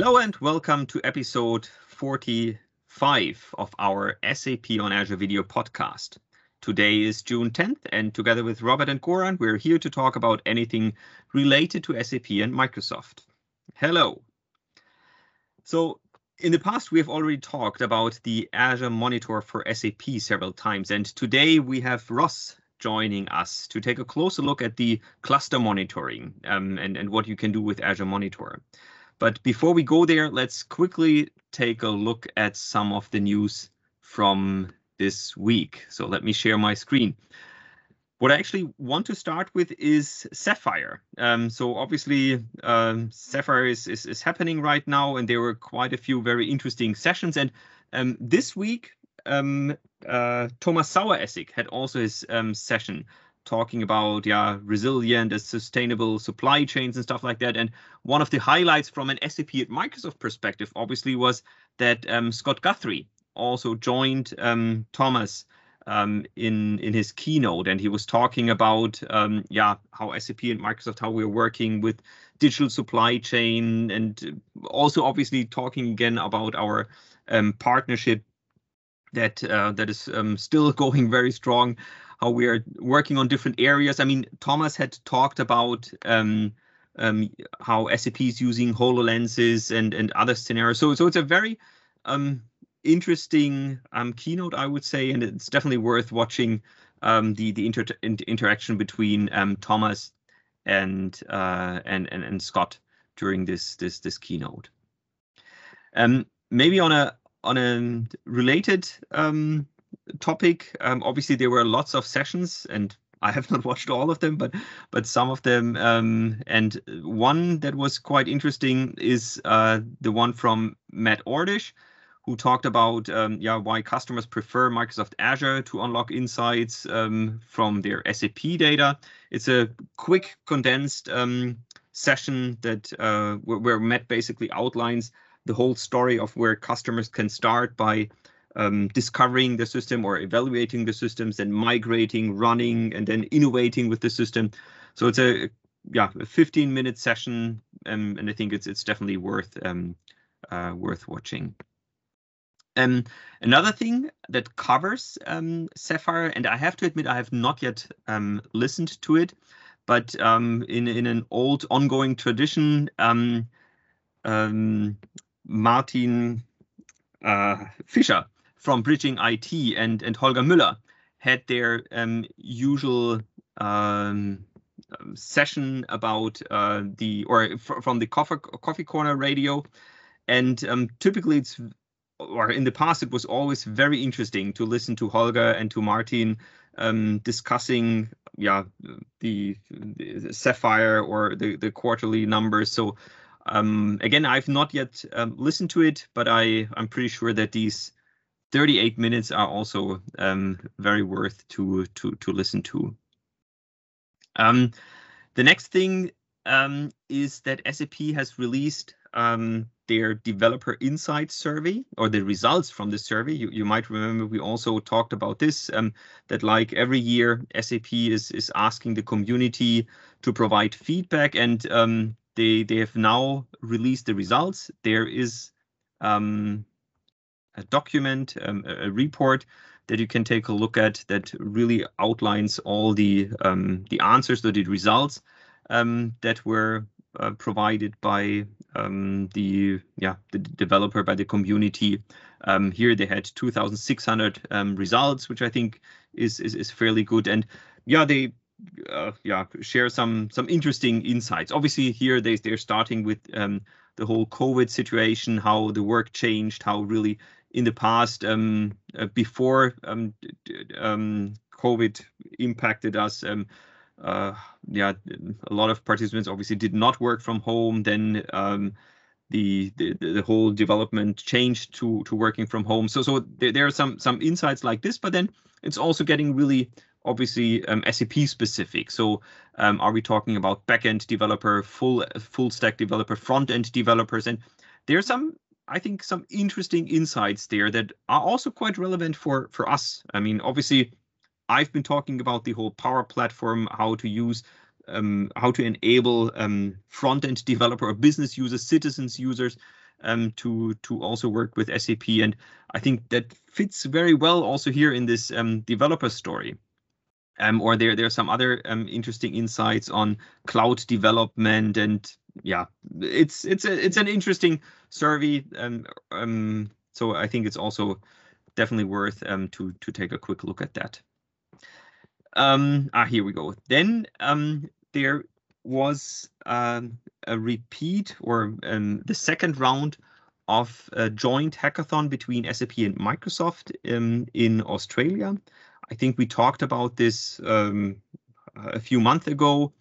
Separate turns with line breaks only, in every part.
Hello and welcome to episode 45 of our SAP on Azure video podcast. Today is June 10th, and together with Robert and Goran, we're here to talk about anything related to SAP and Microsoft. Hello. So, in the past, we have already talked about the Azure Monitor for SAP several times, and today we have Ross joining us to take a closer look at the cluster monitoring um, and, and what you can do with Azure Monitor. But before we go there, let's quickly take a look at some of the news from this week. So let me share my screen. What I actually want to start with is Sapphire. Um, so obviously, um, Sapphire is, is, is happening right now, and there were quite a few very interesting sessions. And um, this week, um, uh, Thomas Saueressig had also his um, session talking about yeah resilient and sustainable supply chains and stuff like that. And one of the highlights from an SAP at Microsoft perspective, obviously, was that um, Scott Guthrie also joined um, Thomas um, in in his keynote, and he was talking about um, yeah how SAP and Microsoft how we're working with digital supply chain, and also obviously talking again about our um, partnership that uh, that is um, still going very strong how we are working on different areas. I mean, Thomas had talked about um, um, how SAP is using HoloLenses and and other scenarios. So so it's a very um, interesting um, keynote, I would say, and it's definitely worth watching um, the the inter interaction between um, Thomas and, uh, and and and Scott during this this this keynote. Um, maybe on a on a related um, topic. Um, obviously, there were lots of sessions, and I have not watched all of them, but but some of them. Um, and one that was quite interesting is uh, the one from Matt Ordish, who talked about um, yeah why customers prefer Microsoft Azure to unlock insights um, from their SAP data. It's a quick, condensed um, session that uh, where, where Matt basically outlines the whole story of where customers can start by um, discovering the system or evaluating the systems and migrating, running, and then innovating with the system. So it's a yeah, a 15 minute session, um, and I think it's it's definitely worth um, uh, worth watching. Um, another thing that covers um, Sapphire, and I have to admit I have not yet um, listened to it, but um, in in an old ongoing tradition, um, um, Martin uh, Fischer from Bridging IT and and Holger Müller had their um, usual um, session about uh, the or from the coffee coffee corner radio, and um, typically it's or in the past it was always very interesting to listen to Holger and to Martin um, discussing yeah the, the, Sapphire or the the quarterly numbers. So um, again, I've not yet um, listened to it, but I I'm pretty sure that these 38 minutes are also um, very worth to to to listen to. Um, the next thing um, is that SAP has released um, their developer insight survey or the results from the survey. You, you might remember we also talked about this, um, that like every year SAP is, is asking the community to provide feedback and um, they, they have now released the results. There is um, a document, um, a report that you can take a look at that really outlines all the um, the answers the results um, that were uh, provided by um, the yeah the developer by the community. Um, here they had 2,600 um, results, which I think is, is is fairly good. And yeah, they uh, yeah share some some interesting insights. Obviously, here they they're starting with the whole COVID situation, how the work changed, how really in the past um, uh, before um, um, COVID impacted us. Um, uh, yeah, a lot of participants obviously did not work from home. Then um, the, the the whole development changed to to working from home. So so there, there are some some insights like this, but then it's also getting really obviously um, SAP specific. So are we talking about backend developer, full full stack developer, front end developers, and there are some I think some interesting insights there that are also quite relevant for for us. I mean, obviously, I've been talking about the whole Power Platform, how to use, um, how to enable um, front end developer or business users, citizens users um, to to also work with SAP, and I think that fits very well also here in this um, developer story. Um, or there there are some other um, interesting insights on cloud development and yeah, it's it's a, it's an interesting survey. Um, um, so I think it's also definitely worth um, to to take a quick look at that. Um, ah, here we go. Then um, there was um, a repeat or um, the second round of a joint hackathon between SAP and Microsoft um, in Australia. I think we talked about this um, a few months ago,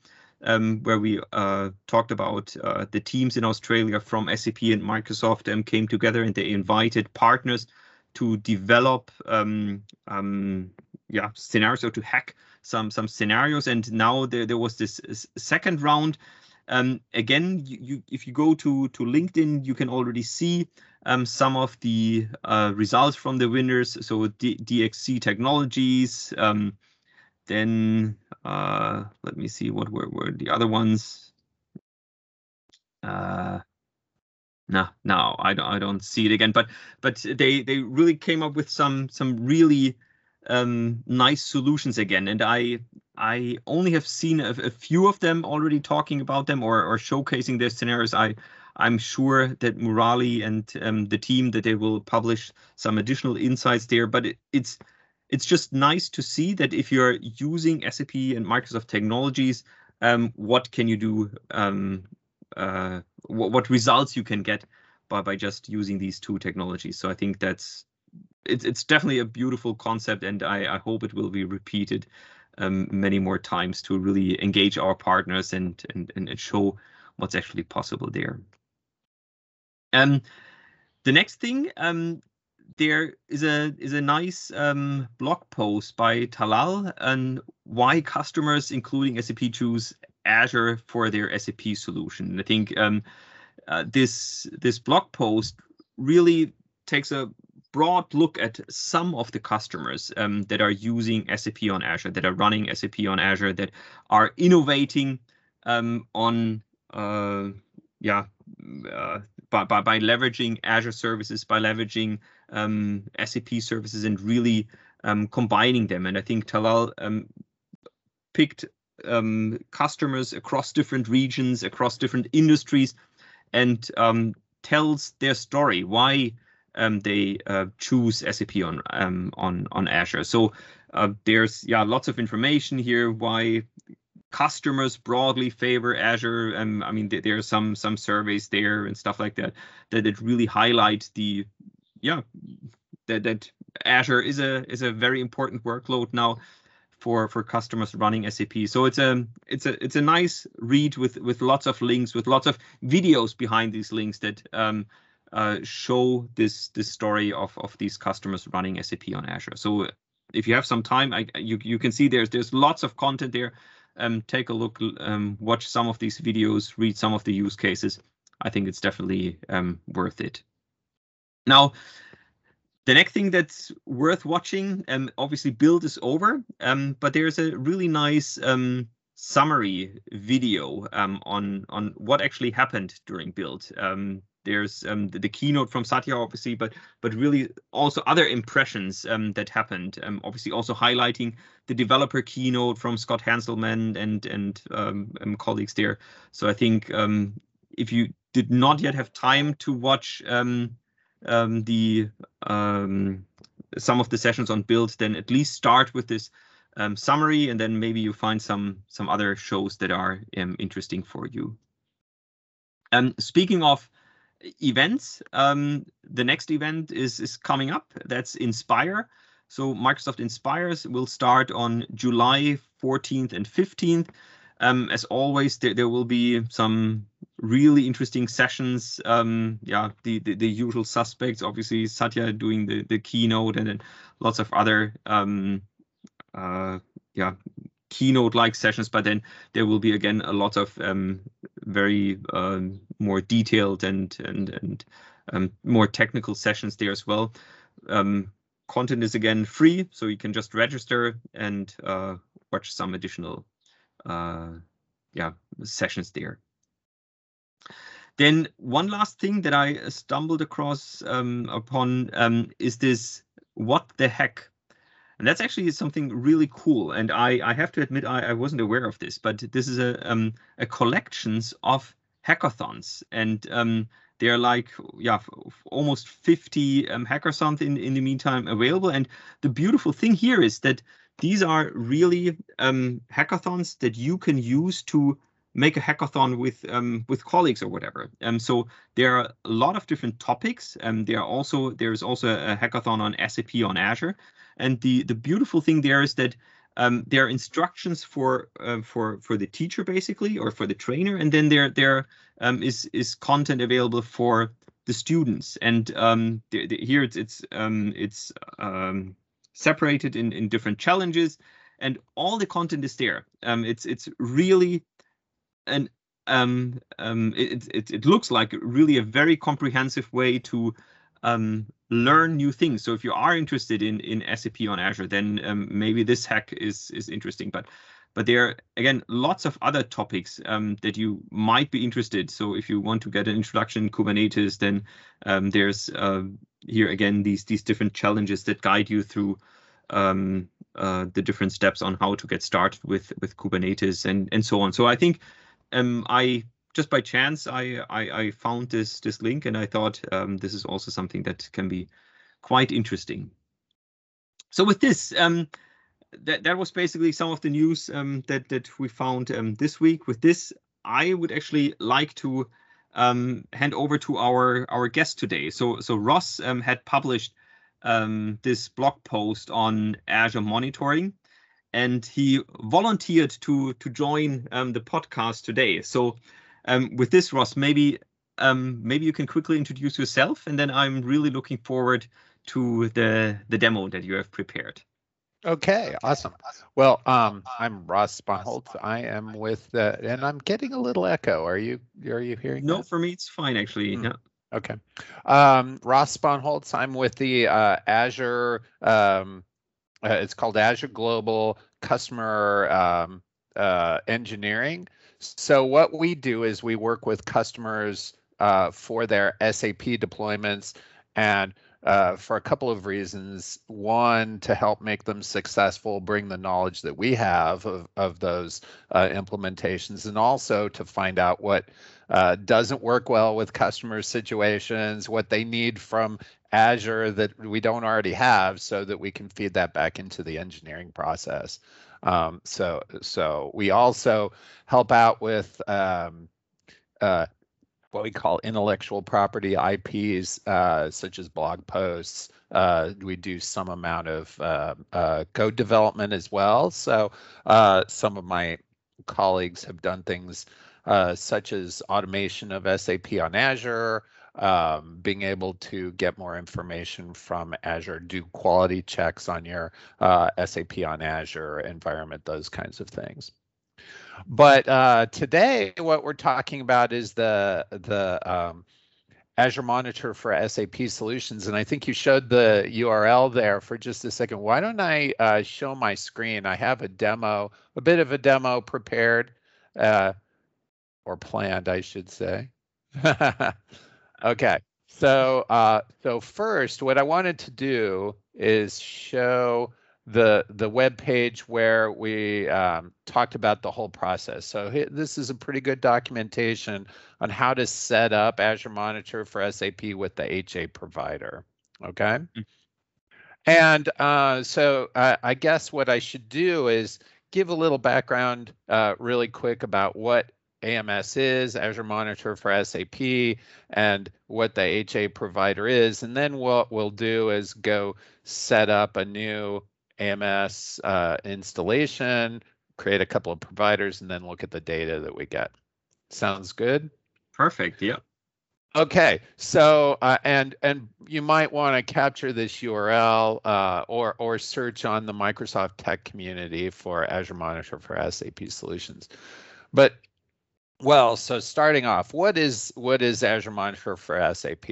um, where we uh, talked about uh, the teams in Australia from SAP and Microsoft um, came together and they invited partners to develop um, um, yeah scenarios or to hack some some scenarios. And now there there was this second round. Um, again, you, you, if you go to to LinkedIn, you can already see um, some of the uh, results from the winners. So D DXC Technologies. Then uh, let me see what were, were the other ones. Uh, no, no, I don't. I don't see it again. But but they they really came up with some some really um, nice solutions again. And I I only have seen a, a, few of them already talking about them or, or showcasing their scenarios. I I'm sure that Murali and um, the team that they will publish some additional insights there. But it, it's it's just nice to see that if you're using SAP and Microsoft technologies, um, what can you do? Um, uh, what, what results you can get by by just using these two technologies. So I think that's it's it's definitely a beautiful concept, and I, I hope it will be repeated um, many more times to really engage our partners and and and show what's actually possible there. Um, the next thing, um, there is a is a nice um, blog post by Talal on why customers, including SAP, choose Azure for their SAP solution. And I think um, uh, this this blog post really takes a broad look at some of the customers um, that are using SAP on Azure, that are running SAP on Azure, that are innovating um, on uh, yeah uh, by, by, by leveraging Azure services, by leveraging um, SAP services, and really um, combining them. And I think Talal um, picked um, customers across different regions, across different industries, and tells their story. Why um, they uh, choose SAP on um, on on Azure. So uh, there's yeah lots of information here why customers broadly favor Azure. Um, I mean, there are some some surveys there and stuff like that that really highlight the yeah that that Azure is a is a very important workload now for for customers running SAP. So it's a it's a it's a nice read with with lots of links with lots of videos behind these links that um, uh, show this this story of of these customers running SAP on Azure. So if you have some time, I, you you can see there's there's lots of content there. Um, take a look, um, watch some of these videos, read some of the use cases. I think it's definitely um, worth it. Now, the next thing that's worth watching, um, obviously build is over, um, but there's a really nice um, summary video um, on on what actually happened during build. Um, there's um, the, the, keynote from Satya, obviously, but but really also other impressions um, that happened. Um, obviously, also highlighting the developer keynote from Scott Hanselman and and um, um, colleagues there. So I think um, if you did not yet have time to watch the um, some of the sessions on build, then at least start with this summary, and then maybe you find some some other shows that are interesting for you. Um, speaking of events. Um, the next event is is coming up. That's Inspire. So Microsoft Inspires will start on July 14th and 15th. Um, as always, there, there will be some really interesting sessions. Um, yeah, the, the, the usual suspects. Obviously, Satya doing the the keynote, and then lots of other um, uh, yeah keynote like sessions. But then there will be again a lot of um, very um, more detailed and and and um, more technical sessions there as well. Um, content is again free, so you can just register and uh, watch some additional uh, yeah sessions there. Then one last thing that I stumbled across um, upon um, is this What the Hack and that's actually something really cool. And I, I have to admit, I, I wasn't aware of this, but this is a um, a collections of hackathons, and um, there are like yeah almost 50 um, hackathons in in the meantime available. And the beautiful thing here is that these are really um, hackathons that you can use to make a hackathon with um, with colleagues or whatever. Um, so there are a lot of different topics. Um, there are also there is also a hackathon on SAP on Azure. And the the beautiful thing there is that um, there are instructions for uh, for for the teacher basically or for the trainer, and then there there um, is is content available for the students. And um, the, the, here it's it's um, it's um, separated in in different challenges, and all the content is there. Um, it's it's really an um, um, it, it, it looks like really a very comprehensive way to um, learn new things. So if you are interested in in SAP on Azure, then um, maybe this hack is is interesting. But but there are again lots of other topics um, that you might be interested. So if you want to get an introduction in Kubernetes, then um, there's uh, here again these these different challenges that guide you through um, uh, the different steps on how to get started with with Kubernetes and and so on. So I think um, I just by chance, I, I, I found this this link and I thought um, this is also something that can be quite interesting. So with this, um, that that was basically some of the news um, that that we found um, this week. With this, I would actually like to um, hand over to our our guest today. So so Ross um, had published um, this blog post on Azure monitoring, and he volunteered to to join um, the podcast today. So um, with this, Ross, maybe um, maybe you can quickly introduce yourself, and then I'm really looking forward to the the demo that you have prepared.
Okay, awesome. Well, um, I'm Ross Sponholtz. I am with, uh, and I'm getting a little echo. Are you are you hearing?
No,
that?
for me it's fine actually. Mm. Yeah.
Okay. Um, Ross Sponholtz. I'm with the uh, Azure. Uh, it's called Azure Global Customer um, uh, Engineering. So what we do is we work with customers uh, for their SAP deployments and uh, for a couple of reasons. One, to help make them successful, bring the knowledge that we have of, of those uh, implementations, and also to find out what uh, doesn't work well with customer situations, what they need from Azure that we don't already have, so that we can feed that back into the engineering process. Um, so so we also help out with um, uh, what we call intellectual property IPs, uh, such as blog posts. Uh, we do some amount of uh, uh, code development as well. So uh, some of my colleagues have done things such as automation of SAP on Azure, um, being able to get more information from Azure, do quality checks on your uh, SAP on Azure environment, those kinds of things. But uh, today, what we're talking about is the the um, Azure Monitor for SAP Solutions, and I think you showed the URL there for just a second. Why don't I uh, show my screen? I have a demo, a bit of a demo prepared, uh, or planned, I should say. Okay. So, uh, so first, what I wanted to do is show the the web page where we um, talked about the whole process. So this is a pretty good documentation on how to set up Azure Monitor for SAP with the HA provider. Okay. Mm-hmm. And uh, so uh, I guess what I should do is give a little background uh, really quick about what AMS is, Azure Monitor for SAP, and what the HA provider is. And then what we'll do is go set up a new AMS uh, installation, create a couple of providers, and then look at the data that we get. Sounds good?
Perfect. Yep.
Okay, so uh, and and you might want to capture this URL uh, or or search on the Microsoft Tech community for Azure Monitor for SAP Solutions. But well, so starting off, what is what is Azure Monitor for SAP?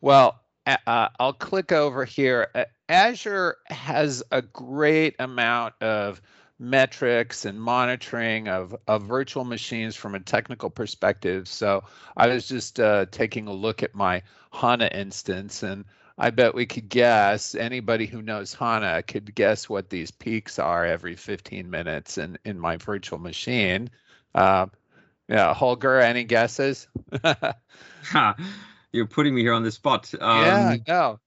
Well, uh, I'll click over here. Azure has a great amount of metrics and monitoring of, of virtual machines from a technical perspective. So I was just uh, taking a look at my HANA instance, and I bet we could guess, anybody who knows HANA could guess what these peaks are every 15 minutes in, in my virtual machine. Uh, yeah, Holger, any guesses?
You're putting me here on the spot.
Um, yeah, no.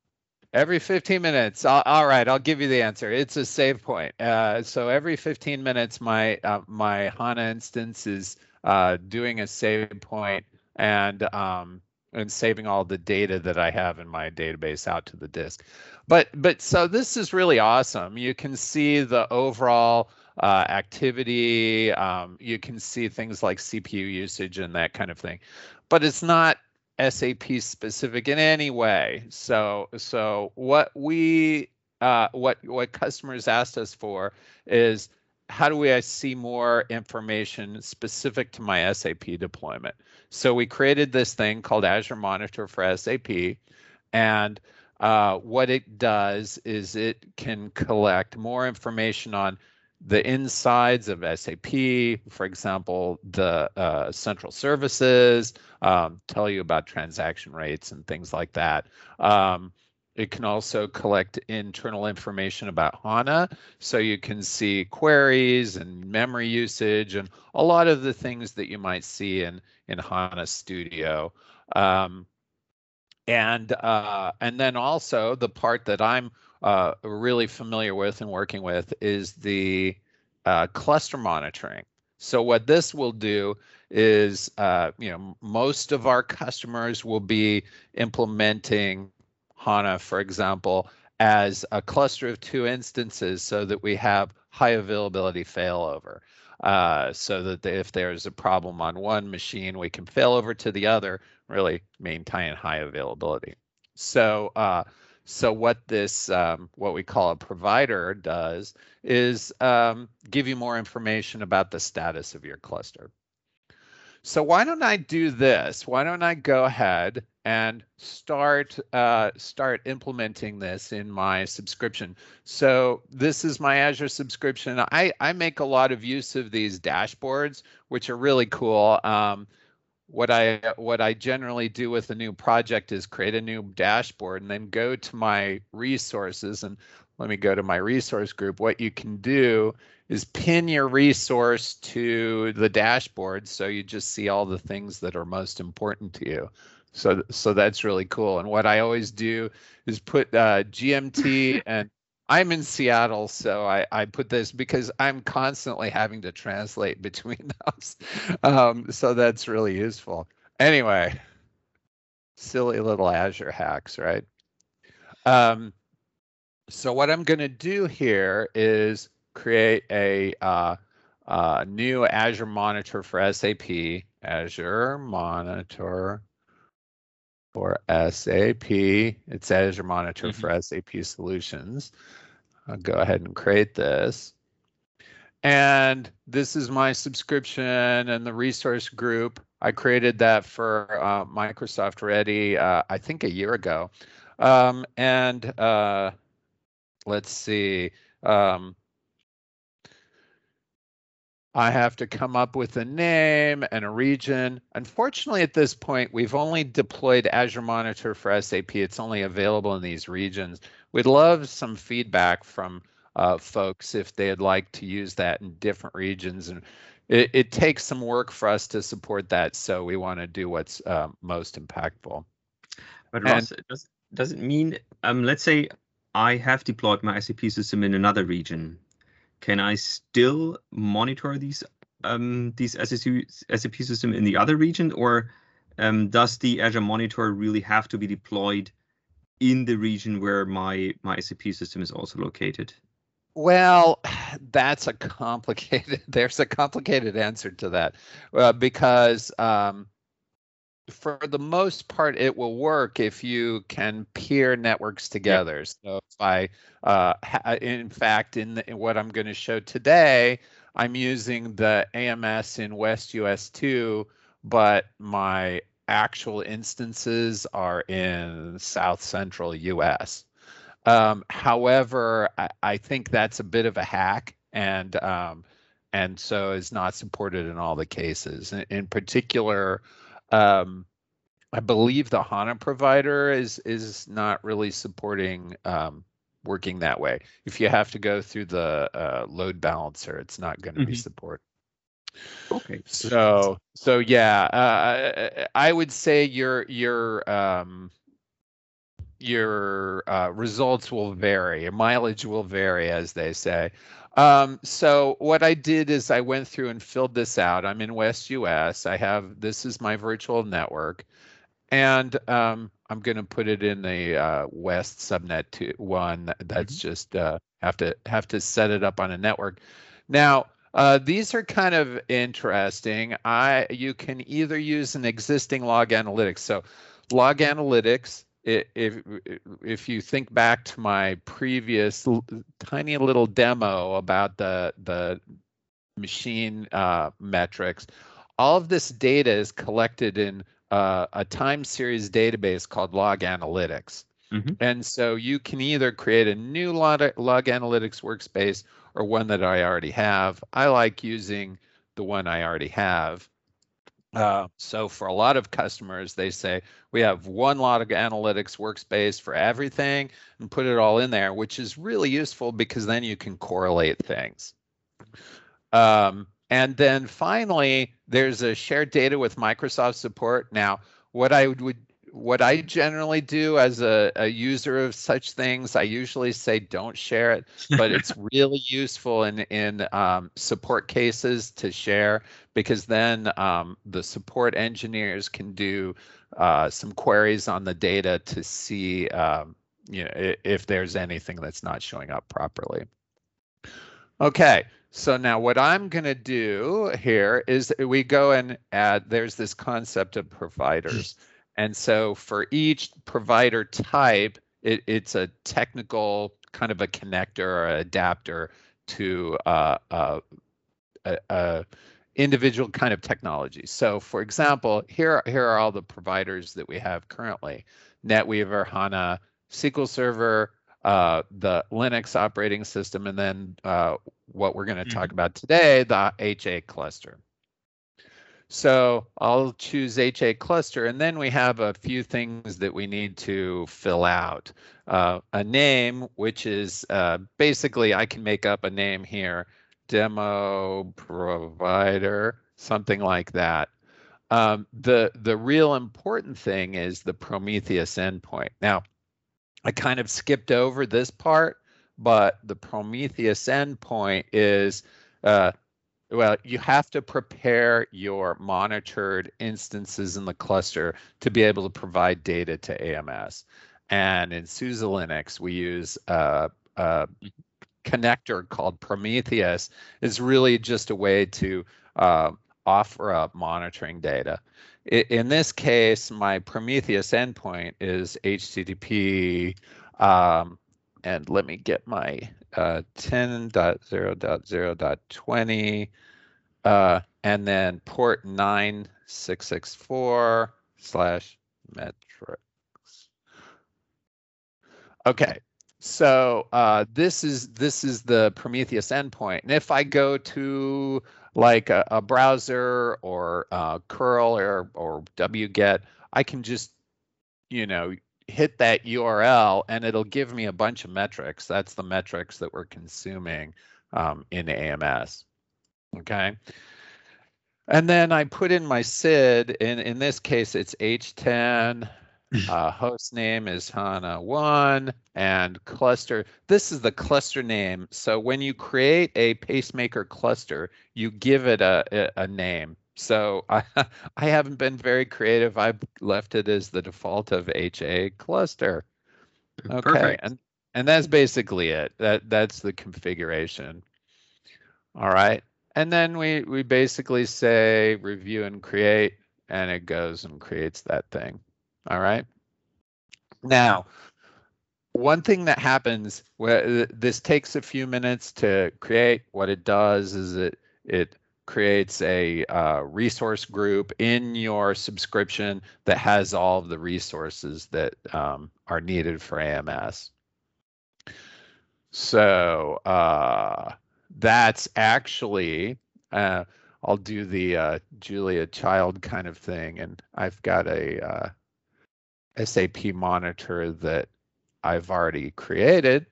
Every 15 minutes. All, all right, I'll give you the answer. It's a save point. Uh, so every 15 minutes, my uh, my HANA instance is uh, doing a save point and um, and saving all the data that I have in my database out to the disk. But but so this is really awesome. You can see the overall uh, activity. Um, you can see things like CPU usage and that kind of thing. But it's not SAP specific in any way. So so what we uh, what what customers asked us for is how do we see more information specific to my SAP deployment? So we created this thing called Azure Monitor for SAP, and uh, what it does is it can collect more information on the insides of SAP, for example, the uh, central services, um, tell you about transaction rates and things like that. Um, it can also collect internal information about HANA, so you can see queries and memory usage and a lot of the things that you might see in in HANA Studio. Um, and uh, and then also the part that I'm uh, really familiar with and working with is the uh, cluster monitoring. So what this will do is, uh, you know, most of our customers will be implementing HANA, for example, as a cluster of two instances so that we have high availability failover. Uh, so that if there's a problem on one machine, we can fail over to the other, really maintain high availability. So uh, so what this, um, what we call a provider does is um, give you more information about the status of your cluster. So why don't I do this? Why don't I go ahead and start uh, start implementing this in my subscription? So this is my Azure subscription. I, I make a lot of use of these dashboards, which are really cool. Um, what I what I generally do with a new project is create a new dashboard and then go to my resources and let me go to my resource group. What you can do is pin your resource to the dashboard so you just see all the things that are most important to you. So so that's really cool. And what I always do is put uh, GMT and I'm in Seattle, so I, I put this because I'm constantly having to translate between those. Um, so that's really useful. Anyway, silly little Azure hacks, right? Um, so what I'm going to do here is create a uh, uh, new Azure Monitor for SAP, Azure Monitor for SAP. It's Azure Monitor mm -hmm. for SAP Solutions. I'll go ahead and create this. And this is my subscription and the resource group. I created that for uh, Microsoft Ready, uh, I think a year ago. Um, and uh, let's see. Um, I have to come up with a name and a region. Unfortunately, at this point, we've only deployed Azure Monitor for SAP. It's only available in these regions. We'd love some feedback from uh, folks if they'd like to use that in different regions. And it, it, takes some work for us to support that. So we want to do what's uh, most impactful.
But Ross, and, does, does it mean, um, let's say I have deployed my SAP system in another region. Can I still monitor these um, these SAP, SAP system in the other region, or um, does the Azure Monitor really have to be deployed in the region where my my SAP system is also located?
Well, that's a complicated. There's a complicated answer to that uh, because um, for the most part, it will work if you can peer networks together. Yep. So if I, uh, ha- in fact, in, the, in what I'm going to show today, I'm using the AMS in West US 2, but my actual instances are in South Central US. Um, however, I, I, think that's a bit of a hack and um, and so is not supported in all the cases. In, in particular, um, I believe the HANA provider is is not really supporting um, working that way. If you have to go through the uh, load balancer, it's not going to mm-hmm. be supported.
Okay.
So so yeah, uh, I would say your your um, your uh, results will vary. Your mileage will vary, as they say. Um, so what I did is I went through and filled this out. I'm in West US. I have this is my virtual network, and um, I'm going to put it in the uh, West subnet to one. That's mm-hmm. just uh, have to have to set it up on a network. Now uh, these are kind of interesting. I you can either use an existing log analytics. So log analytics if if you think back to my previous tiny little demo about the the machine uh, metrics, all of this data is collected in uh, a time series database called Log Analytics. Mm-hmm. And so you can either create a new log, log analytics workspace or one that I already have. I like using the one I already have. Uh, so for a lot of customers, they say we have one log analytics workspace for everything and put it all in there, which is really useful because then you can correlate things. Um, and then finally, there's a shared data with Microsoft support. Now, what I would what I generally do as a, a user of such things, I usually say don't share it, but it's really useful in in um, support cases to share because then um, the support engineers can do uh, some queries on the data to see um, you know if there's anything that's not showing up properly. Okay, so now what I'm going to do here is we go and add, there's this concept of providers. And so for each provider type, it, it's a technical kind of a connector or adapter to uh, uh, a, a, individual kind of technology. So for example, here, here are all the providers that we have currently. NetWeaver, HANA, SQL Server, uh, the Linux operating system, and then uh, what we're going to mm-hmm. talk about today, the HA cluster. So I'll choose HA cluster, and then we have a few things that we need to fill out. Uh, a name, which is uh, basically I can make up a name here, demo provider, something like that. Um, the the real important thing is the Prometheus endpoint. Now, I kind of skipped over this part, but the Prometheus endpoint is uh, well, you have to prepare your monitored instances in the cluster to be able to provide data to AMS. And in SUSE Linux, we use a, a connector called Prometheus. It's really just a way to uh, offer up monitoring data. In this case, my Prometheus endpoint is HTTP, um, and let me get my uh, 10.0.0.20, uh, and then port 9664 slash metrics. Okay, so uh, this is this is the Prometheus endpoint, and if I go to like a, a browser or uh, curl or or wget, I can just you know hit that URL and it'll give me a bunch of metrics. That's the metrics that we're consuming um, in AMS. Okay. And then I put in my SID. In, in this case, it's H10. Uh, host name is HANA1 and cluster. This is the cluster name. So when you create a pacemaker cluster, you give it a, a name. So I, I haven't been very creative. I've left it as the default of HA cluster. Okay, Perfect. and and that's basically it. That that's the configuration. All right, and then we we basically say review and create, and it goes and creates that thing. All right. Now, one thing that happens where this takes a few minutes to create. What it does is it it creates a uh, resource group in your subscription that has all of the resources that um, are needed for AMS. So uh, that's actually uh, I'll do the uh, Julia Child kind of thing, and I've got a uh, SAP monitor that I've already created,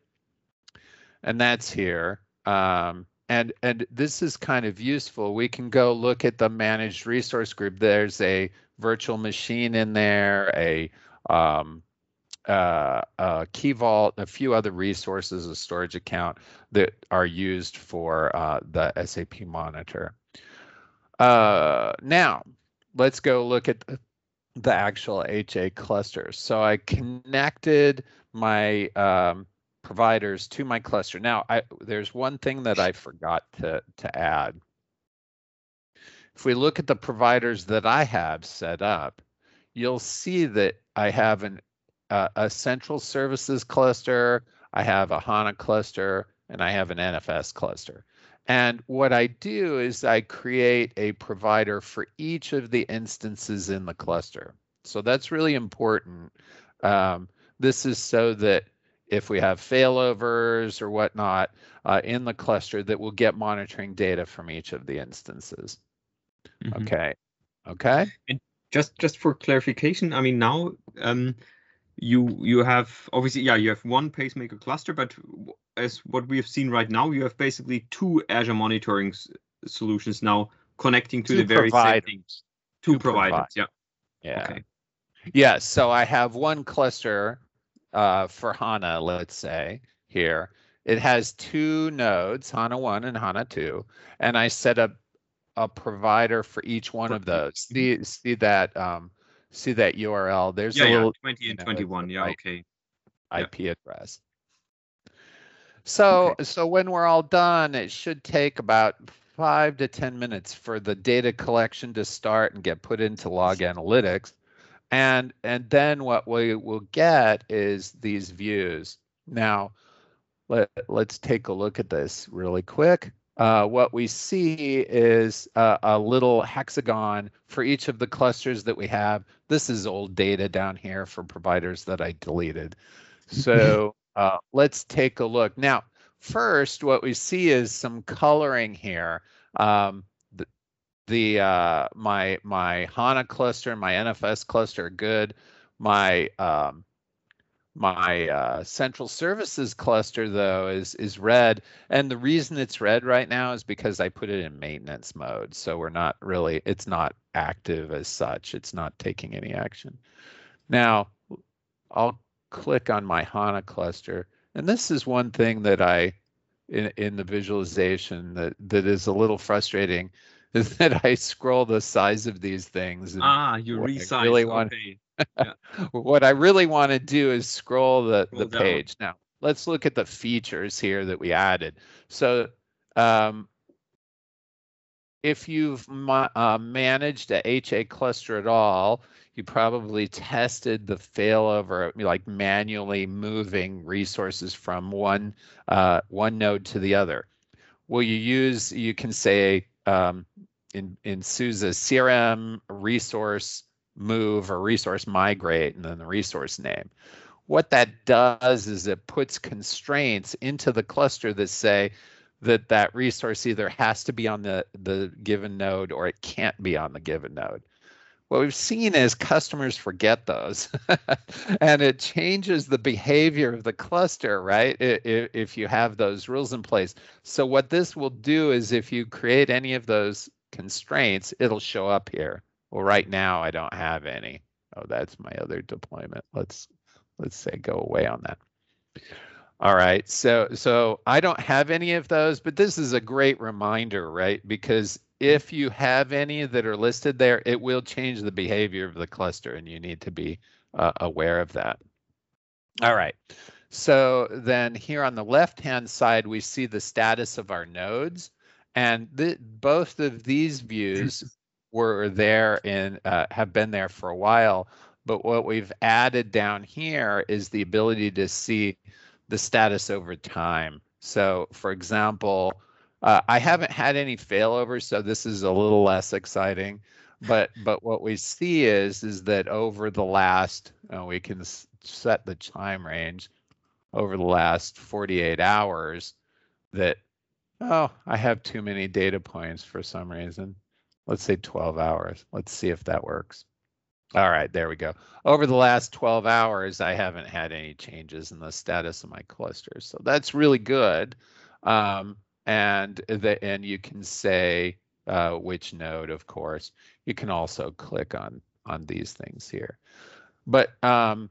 and that's here. Um, and and this is kind of useful. We can go look at the managed resource group. There's a virtual machine in there, a um, uh, Key Vault, a few other resources, a storage account that are used for uh, the SAP Monitor. Uh, now, let's go look at the, the, actual HA cluster. So I connected my um, providers to my cluster. Now, I, there's one thing that I forgot to, to add. If we look at the providers that I have set up, you'll see that I have an, uh, a central services cluster, I have a HANA cluster, and I have an NFS cluster. And what I do is I create a provider for each of the instances in the cluster. So that's really important. Um, this is so that if we have failovers or whatnot uh, in the cluster, that we'll get monitoring data from each of the instances. Mm-hmm. Okay. Okay.
And just just for clarification, I mean now um, you you have obviously yeah you have one pacemaker cluster but as what we have seen right now you have basically two azure monitoring solutions now connecting to two the very providers. same things two, two providers. providers yeah
yeah okay yeah so i have one cluster uh, for hana let's say here it has two nodes hana 1 and hana 2 and i set up a provider for each one of those see see that um, see that URL. There's
yeah,
a little
20 and know, 21. Yeah, okay.
IP yeah. address. So okay. so when we're all done, it should take about five to 10 minutes for the data collection to start and get put into log analytics. And and then what we will get is these views. Now, let, let's take a look at this really quick uh, what we see is a, a, little hexagon for each of the clusters that we have. This is old data down here for providers that I deleted. So uh, let's take a look. Now, first, what we see is some coloring here. Um, the, uh, my my HANA cluster my NFS cluster are good. My um, my uh, central services cluster though is is red, and the reason it's red right now is because I put it in maintenance mode. So we're not really, it's not active as such. It's not taking any action. Now, I'll click on my HANA cluster, and this is one thing that I, in in the visualization that that is a little frustrating, is that I scroll the size of these things.
ah, you resize. Really want, okay
yeah. what I really want to do is scroll the, scroll the page. Now, let's look at the features here that we added. So um, if you've ma uh, managed a HA cluster at all, you probably tested the failover, like manually moving resources from one uh, one node to the other. Will you use? You can say um, in in SUSE CRM resource move or resource migrate and then the resource name. What that does is it puts constraints into the cluster that say that that resource either has to be on the, the given node or it can't be on the given node. What we've seen is customers forget those and it changes the behavior of the cluster, right? If you have those rules in place. So what this will do is if you create any of those constraints, it'll show up here. Well, right now I don't have any. Oh, that's my other deployment. Let's let's say go away on that. All right. So so I don't have any of those, but this is a great reminder, right? Because if you have any that are listed there, it will change the behavior of the cluster and you need to be uh, aware of that. All right. So then here on the left-hand side, we see the status of our nodes. And both of these views were there and uh, have been there for a while. But what we've added down here is the ability to see the status over time. So, for example, uh, I haven't had any failovers, so this is a little less exciting. But but what we see is is that over the last, uh, we can set the time range over the last 48 hours, that Oh, I have too many data points for some reason. Let's say 12 hours. Let's see if that works. All right, there we go. Over the last 12 hours, I haven't had any changes in the status of my clusters. So that's really good. Um, and the, and you can say uh, which node, of course. You can also click on on these things here. But um,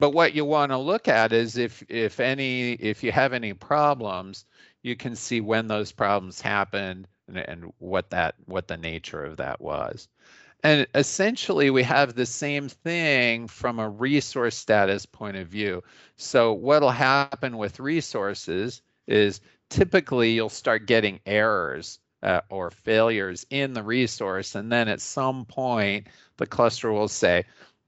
but what you want to look at is if if any if you have any problems, you can see when those problems happened and, and what that what the nature of that was. And essentially, we have the same thing from a resource status point of view. So what'll happen with resources is typically you'll start getting errors uh, or failures in the resource. And then at some point, the cluster will say,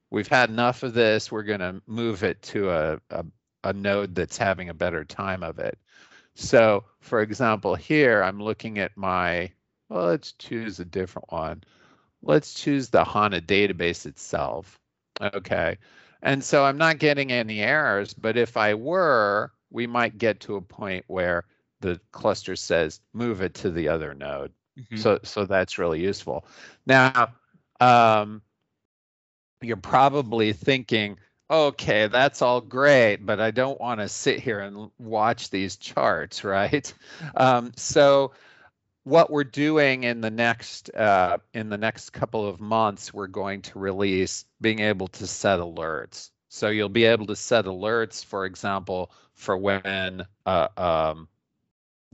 we've had enough of this. We're going to move it to a, a, a node that's having a better time of it. So for example, here I'm looking at my, well, let's choose a different one. Let's choose the HANA database itself. Okay. And so I'm not getting any errors, but if I were, we might get to a point where the cluster says move it to the other node. Mm-hmm. So so that's really useful. Now, um, you're probably thinking, okay, that's all great, but I don't want to sit here and watch these charts, right? Um, so what we're doing in the next uh, in the next couple of months, we're going to release being able to set alerts. So you'll be able to set alerts, for example, for when uh, um,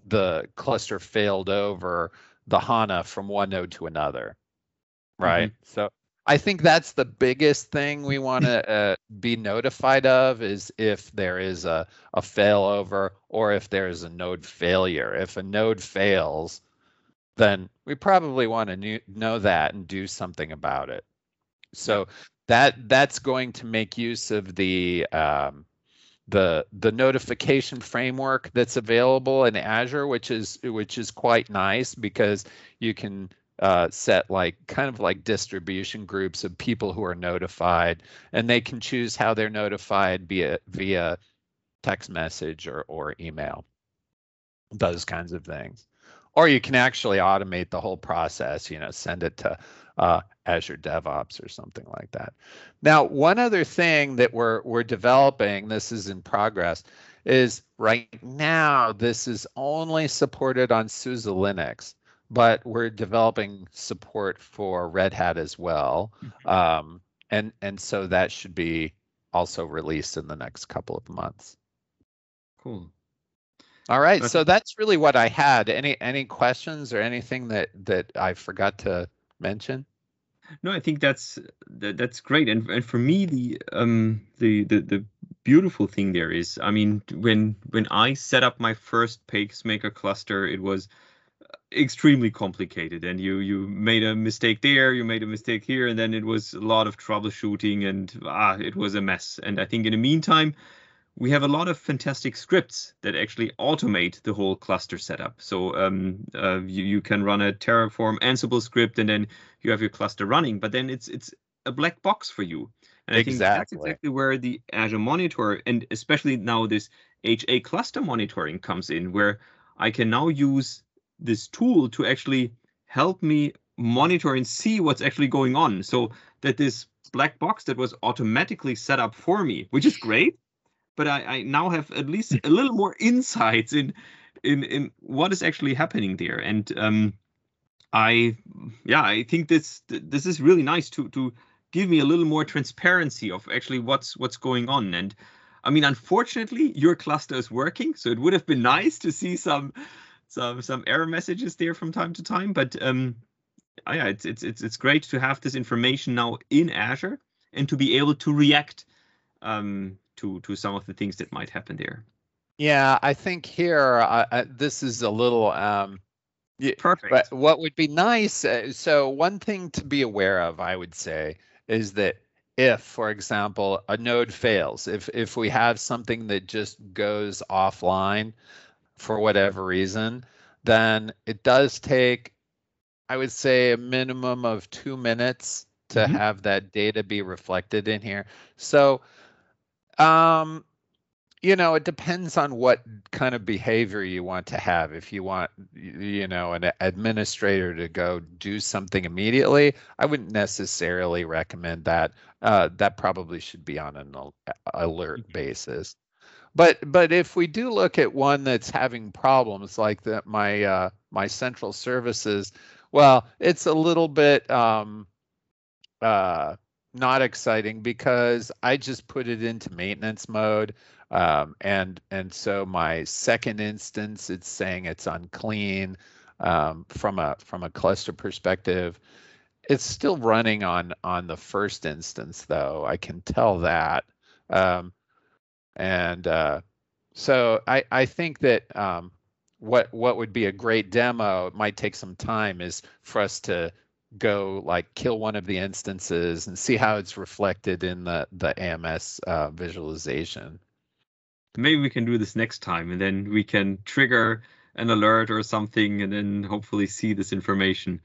the cluster failed over the HANA from one node to another, right? Mm-hmm. So I think that's the biggest thing we want to uh, be notified of is if there is a, a failover or if there is a node failure. If a node fails, then we probably want to know that and do something about it. So that that's going to make use of the um, the the notification framework that's available in Azure, which is which is quite nice because you can uh, set like kind of like distribution groups of people who are notified, and they can choose how they're notified via via text message or or email, those kinds of things. Or you can actually automate the whole process. You know, send it to uh, Azure DevOps or something like that. Now, one other thing that we're we're developing, this is in progress, is right now this is only supported on SUSE Linux, but we're developing support for Red Hat as well, mm-hmm. um, and and so that should be also released in the next couple of months.
Cool.
All right, so that's really what I had. Any any questions or anything that that I forgot to mention?
No, I think that's that, that's great, and and for me the um the, the the beautiful thing there is, I mean, when when I set up my first pacemaker cluster, it was extremely complicated, and you you made a mistake there, you made a mistake here, and then it was a lot of troubleshooting, and ah, it was a mess. And I think in the meantime, we have a lot of fantastic scripts that actually automate the whole cluster setup. So um, uh, you, you can run a Terraform Ansible script and then you have your cluster running, but then it's it's a black box for you. And I think that's exactly where the Azure Monitor and especially now this HA cluster monitoring comes in, where I can now use this tool to actually help me monitor and see what's actually going on. So that this black box that was automatically set up for me, which is great, but I, I now have at least a little more insights in in in what is actually happening there. And um, I yeah, I think this this is really nice to to give me a little more transparency of actually what's what's going on. And I mean, unfortunately, your cluster is working, so it would have been nice to see some some some error messages there from time to time. But um, yeah, it's it's it's it's great to have this information now in Azure and to be able to react um, to to some of the things that might happen there.
Yeah, I think here uh, this is a little um,
perfect.
But what would be nice? Uh, so one thing to be aware of, I would say, is that if, for example, a node fails, if if we have something that just goes offline for whatever reason, then it does take, I would say, a minimum of two minutes to mm-hmm. have that data be reflected in here. So um, you know, it depends on what kind of behavior you want to have. If you want, you know, an administrator to go do something immediately, I wouldn't necessarily recommend that. Uh, that probably should be on an alert mm-hmm. basis. But but if we do look at one that's having problems like that, my uh, my central services, well, it's a little bit um, uh, not exciting because I just put it into maintenance mode. Um, and and so my second instance, it's saying it's unclean um, from a from a cluster perspective. It's still running on on the first instance though. I can tell that. Um, and uh, so I I think that um, what what would be a great demo, it might take some time, is for us to go like kill one of the instances and see how it's reflected in the the AMS uh, visualization.
Maybe we can do this next time, and then we can trigger an alert or something, and then hopefully see this information.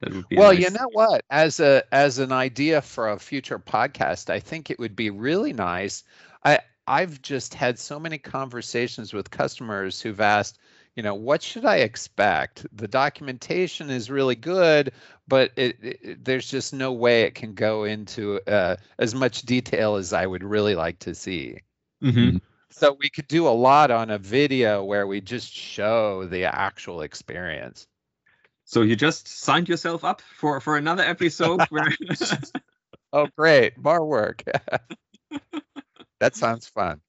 That would be well. Nice... You know what? As a as an idea for a future podcast, I think it would be really nice. I I've just had so many conversations with customers who've asked, you know, what should I expect? The documentation is really good, but it, it, there's just no way it can go into uh, as much detail as I would really like to see. Mm-hmm. So we could do a lot on a video where we just show the actual experience.
So you just signed yourself up for for another episode where
Oh great, more work. that sounds fun.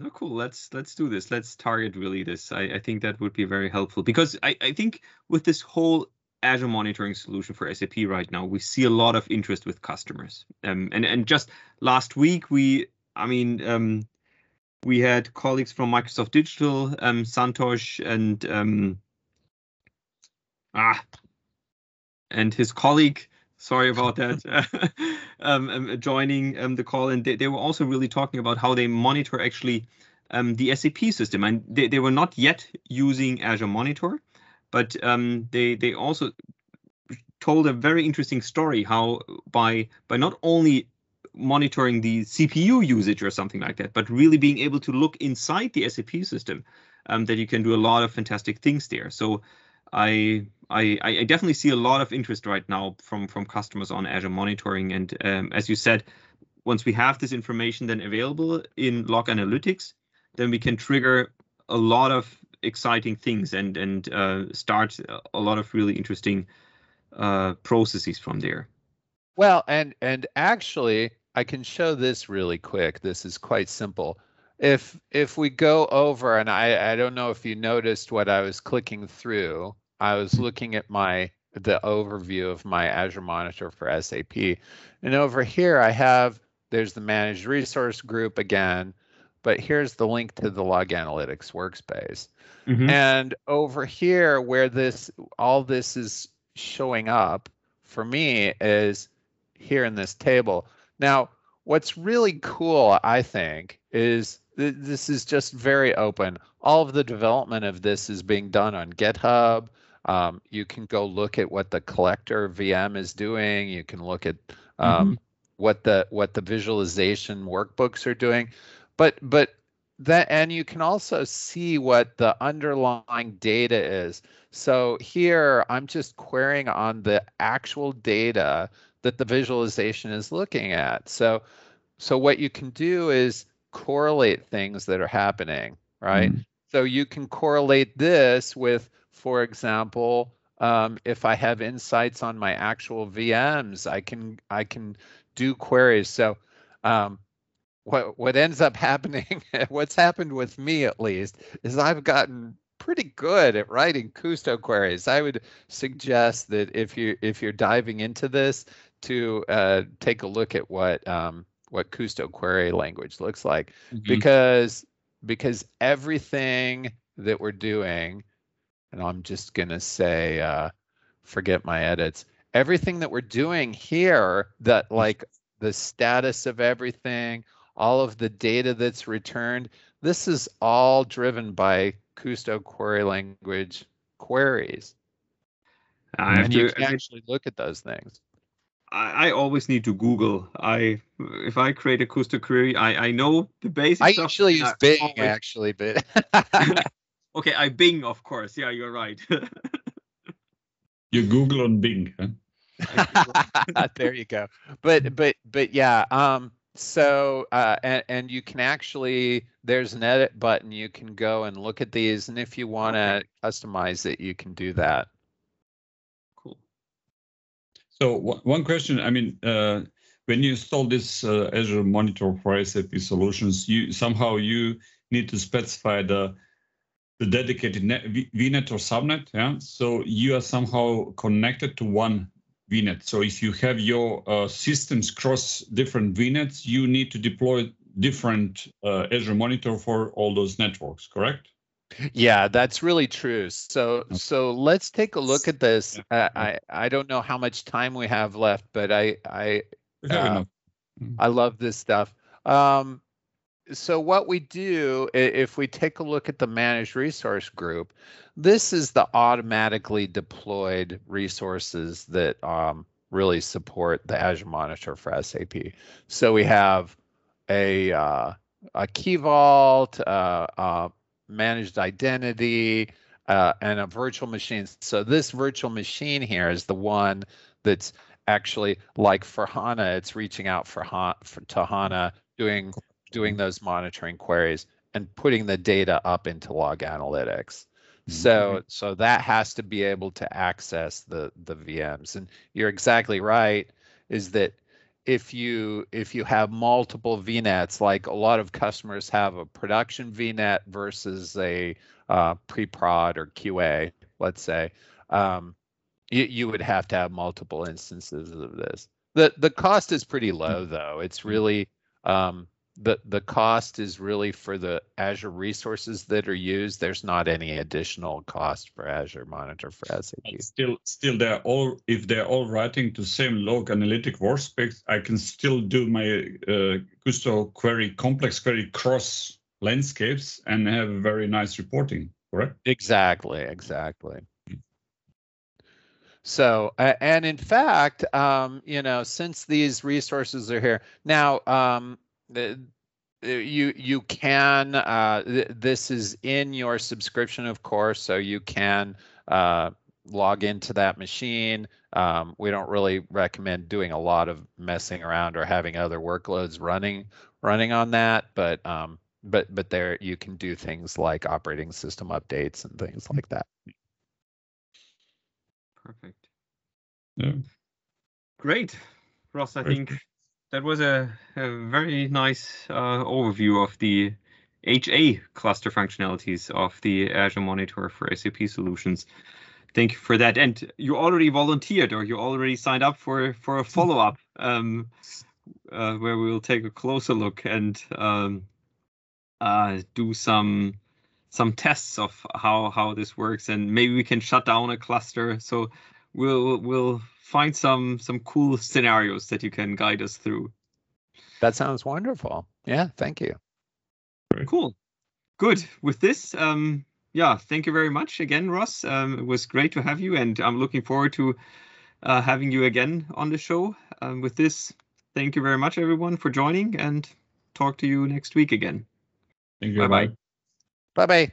No, cool. Let's let's do this. Let's target really this. I, I think that would be very helpful because I, I think with this whole Azure monitoring solution for SAP right now, we see a lot of interest with customers. Um, and and just last week we, I mean, um, we had colleagues from Microsoft Digital, um, Santosh and um, ah, and his colleague sorry about that. Um, um, joining um, the call and they, they, were also really talking about how they monitor actually um, the sap system. And they, they were not yet using azure monitor but um, they they also told a very interesting story how by by not only monitoring the cpu usage or something like that but really being able to look inside the sap system um, that you can do a lot of fantastic things there. So I, I, I definitely see a lot of interest right now from from customers on Azure monitoring. And um, as you said, once we have this information then available in Log Analytics, then we can trigger a lot of exciting things and and uh, start a lot of really interesting uh, processes from there.
Well, and and actually, I can show this really quick. This is quite simple if if we go over and I, I don't know if you noticed what I was clicking through, I was looking at my the overview of my Azure Monitor for SAP. And over here I have there's the managed resource group again, but here's the link to the log analytics workspace. Mm-hmm. And over here where this all this is showing up for me is here in this table. Now, what's really cool, I think, is this is just very open. All of the development of this is being done on GitHub. Um, you can go look at what the collector VM is doing. You can look at um, mm-hmm. what the what the visualization workbooks are doing. But but that and you can also see what the underlying data is. So here I'm just querying on the actual data that the visualization is looking at. So so what you can do is correlate things that are happening, right? Mm. So you can correlate this with, for example, um, if I have insights on my actual VMs, I can I can do queries. So um, what what ends up happening, what's happened with me at least, is I've gotten pretty good at writing Kusto queries. I would suggest that if you if you're diving into this, to uh, take a look at what um, what Kusto query language looks like mm-hmm. because because everything that we're doing, and I'm just gonna say uh, forget my edits. Everything that we're doing here, that like the status of everything, all of the data that's returned, this is all driven by Kusto query language queries. I and to, you can actually look at those things.
I, I always need to Google. I if I create a Kusto query, I I know the basic
I usually use Bing
always-
actually, but
Okay, I Bing, of course. Yeah, you're right.
You Google on Bing. Huh?
there you go. But but but yeah. Um. So uh, and and you can actually there's an edit button. You can go and look at these, and if you want to
Okay.
customize it, you can do that.
cool.
So one one question, I mean, uh, when you install this uh, Azure Monitor for SAP solutions, you somehow you need to specify the the dedicated net, VNet or subnet. Yeah. So you are somehow connected to one VNet. So if you have your uh, systems cross different VNets, you need to deploy different uh, Azure Monitor for all those networks. Correct?
Yeah, that's really true. So so let's take a look at this. Uh, I I don't know how much time we have left, but I I Uh. I love this stuff. Um, so what we do, if we take a look at the managed resource group, this is the automatically deployed resources that um, really support the Azure Monitor for SAP. So we have a uh, a Key Vault, uh, uh, managed identity, uh, and a virtual machine. So this virtual machine here is the one that's actually like for HANA, it's reaching out for, for to HANA, doing doing those monitoring queries and putting the data up into log analytics. So so that has to be able to access the the VMs. And you're exactly right, is that if you if you have multiple VNets, like a lot of customers have a production VNet versus a uh, pre-prod or QA, let's say, um, you, you would have to have multiple instances of this. The the cost is pretty low though. It's really um, the the cost is really for the Azure resources that are used. There's not any additional cost for Azure Monitor for SAP.
Still still they're all if they're all writing to same log analytic workspace i can still do my uh, Kusto query complex query cross landscapes and have very nice reporting correct
Exactly, exactly. So, a- and in fact, um, you know, since these resources are here now, um, the, the- you you can uh, th- this is in your subscription, of course, so you can uh, log into that machine. Um, we don't really recommend doing a lot of messing around or having other workloads running running on that, but um, but but there you can do things like operating system updates and things like that.
Perfect.
yeah
Great. Ross, I
Great.
think that was a, a very nice uh, overview of the HA cluster functionalities of the Azure Monitor for SAP solutions. Thank you for that. And you already volunteered or you already signed up for, for a follow-up um, uh, where we will take a closer look and um, uh, do some some tests of how how this works and maybe we can shut down a cluster. So we'll we'll find some some cool scenarios that you can guide us through.
That sounds wonderful. Yeah, thank you.
Very Cool. Good. With this, um, yeah, thank you very much again, Ross. Um, it was great to have you, and I'm looking forward to uh, having you again on the show. Um, with this, thank you very much, everyone, for joining, and talk to you next week again.
thank you
Bye-bye.
bye.
Bye bye.